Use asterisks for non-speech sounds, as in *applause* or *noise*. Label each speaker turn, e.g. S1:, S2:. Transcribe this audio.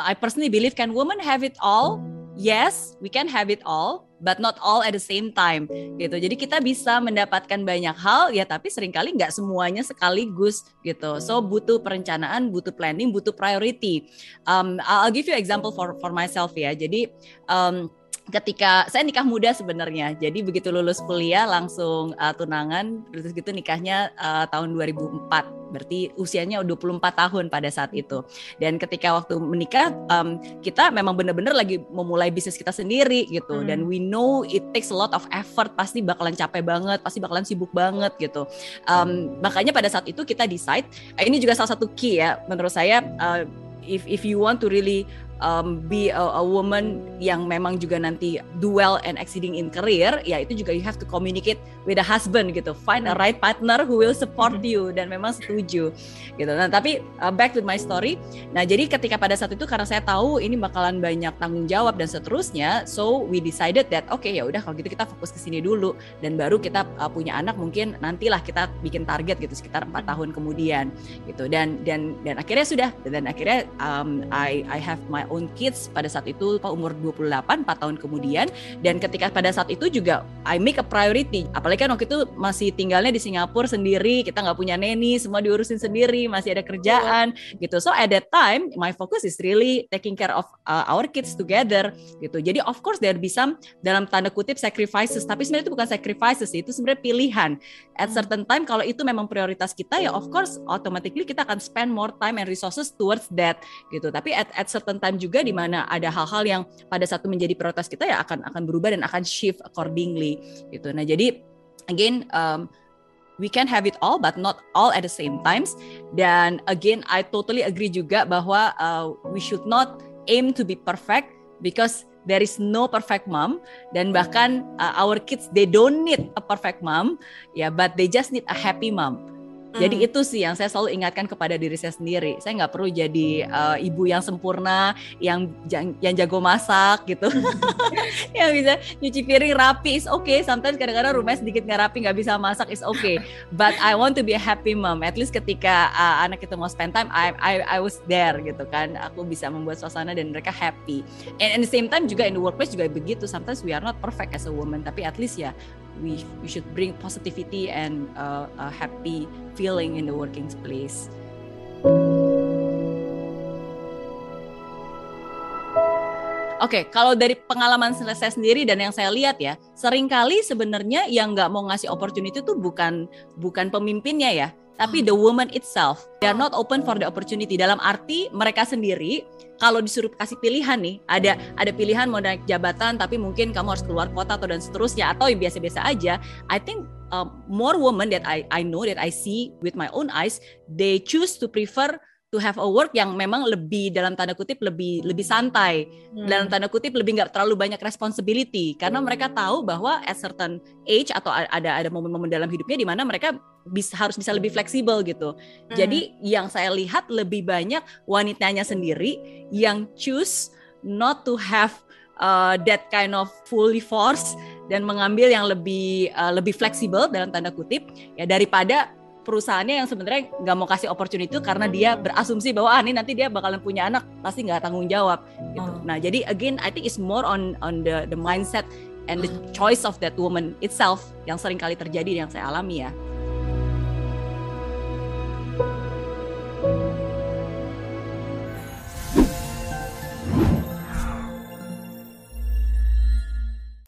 S1: I personally believe can women have it all? Yes, we can have it all, but not all at the same time gitu. Jadi kita bisa mendapatkan banyak hal ya tapi sering kali nggak semuanya sekaligus gitu. So butuh perencanaan, butuh planning, butuh priority. Um, I'll give you example for for myself ya. Jadi um, ketika saya nikah muda sebenarnya. Jadi begitu lulus kuliah langsung uh, tunangan terus gitu nikahnya uh, tahun 2004. Berarti usianya 24 tahun pada saat itu. Dan ketika waktu menikah um, kita memang benar-benar lagi memulai bisnis kita sendiri gitu. Hmm. Dan we know it takes a lot of effort, pasti bakalan capek banget, pasti bakalan sibuk banget gitu. Um, makanya pada saat itu kita decide ini juga salah satu key ya menurut saya uh, if if you want to really um, be a, a woman yang memang juga nanti do well and exceeding in career, ya itu juga you have to communicate with a husband gitu, find a right partner who will support mm-hmm. you dan memang setuju gitu. Nah tapi uh, back to my story, nah jadi ketika pada saat itu karena saya tahu ini bakalan banyak tanggung jawab dan seterusnya, so we decided that oke okay, ya udah kalau gitu kita fokus ke sini dulu. Dan baru kita uh, punya anak mungkin nantilah kita bikin target gitu sekitar empat tahun kemudian gitu. Dan dan dan akhirnya sudah. Dan akhirnya um, I I have my own kids pada saat itu umur 28 4 tahun kemudian. Dan ketika pada saat itu juga I make a priority. Apalagi kan waktu itu masih tinggalnya di Singapura sendiri kita nggak punya neni semua diurusin sendiri masih ada kerjaan gitu. So at that time my focus is really taking care of uh, our kids together gitu. Jadi of course there be some dalam tanda kutip sacrifices. Tapi sebenarnya itu bukan sacrifices itu sebenarnya pilihan. At certain time kalau itu memang prioritas kita ya of course automatically kita akan spend more time and resources towards that gitu. Tapi at, at certain time juga di mana ada hal-hal yang pada satu menjadi prioritas kita ya akan akan berubah dan akan shift accordingly gitu. Nah, jadi again um, we can have it all but not all at the same times. Dan again I totally agree juga bahwa uh, we should not aim to be perfect because there is no perfect mom. Dan bahkan uh, our kids they don't need a perfect mom ya yeah, but they just need a happy mom jadi hmm. itu sih yang saya selalu ingatkan kepada diri saya sendiri. Saya nggak perlu jadi uh, ibu yang sempurna, yang yang jago masak gitu, *laughs* yang bisa nyuci piring rapi is okay. Sometimes kadang-kadang rumah sedikit nggak rapi, nggak bisa masak is okay. But I want to be a happy mom. At least ketika uh, anak itu mau spend time, I, I I was there gitu kan. Aku bisa membuat suasana dan mereka happy. And at the same time juga in the workplace juga begitu. Sometimes we are not perfect as a woman, tapi at least ya we we should bring positivity and uh, a happy feeling in the working place. Oke, okay, kalau dari pengalaman saya sendiri dan yang saya lihat ya, sering kali sebenarnya yang nggak mau ngasih opportunity itu bukan bukan pemimpinnya ya, tapi the woman itself. They are not open for the opportunity. Dalam arti mereka sendiri kalau disuruh kasih pilihan nih, ada ada pilihan mau naik jabatan tapi mungkin kamu harus keluar kota atau dan seterusnya atau yang biasa-biasa aja. I think uh, more women that I I know that I see with my own eyes, they choose to prefer to have a work yang memang lebih dalam tanda kutip lebih lebih santai hmm. dalam tanda kutip lebih nggak terlalu banyak responsibility karena mereka tahu bahwa at certain age atau ada ada momen-momen dalam hidupnya di mana mereka bisa harus bisa lebih fleksibel gitu. Hmm. Jadi yang saya lihat lebih banyak wanitanya sendiri yang choose not to have uh, that kind of fully force dan mengambil yang lebih uh, lebih fleksibel dalam tanda kutip ya daripada perusahaannya yang sebenarnya nggak mau kasih opportunity itu karena dia berasumsi bahwa ah ini nanti dia bakalan punya anak pasti nggak tanggung jawab gitu. Oh. Nah jadi again I think it's more on on the the mindset and the choice of that woman itself yang sering kali terjadi yang saya alami ya.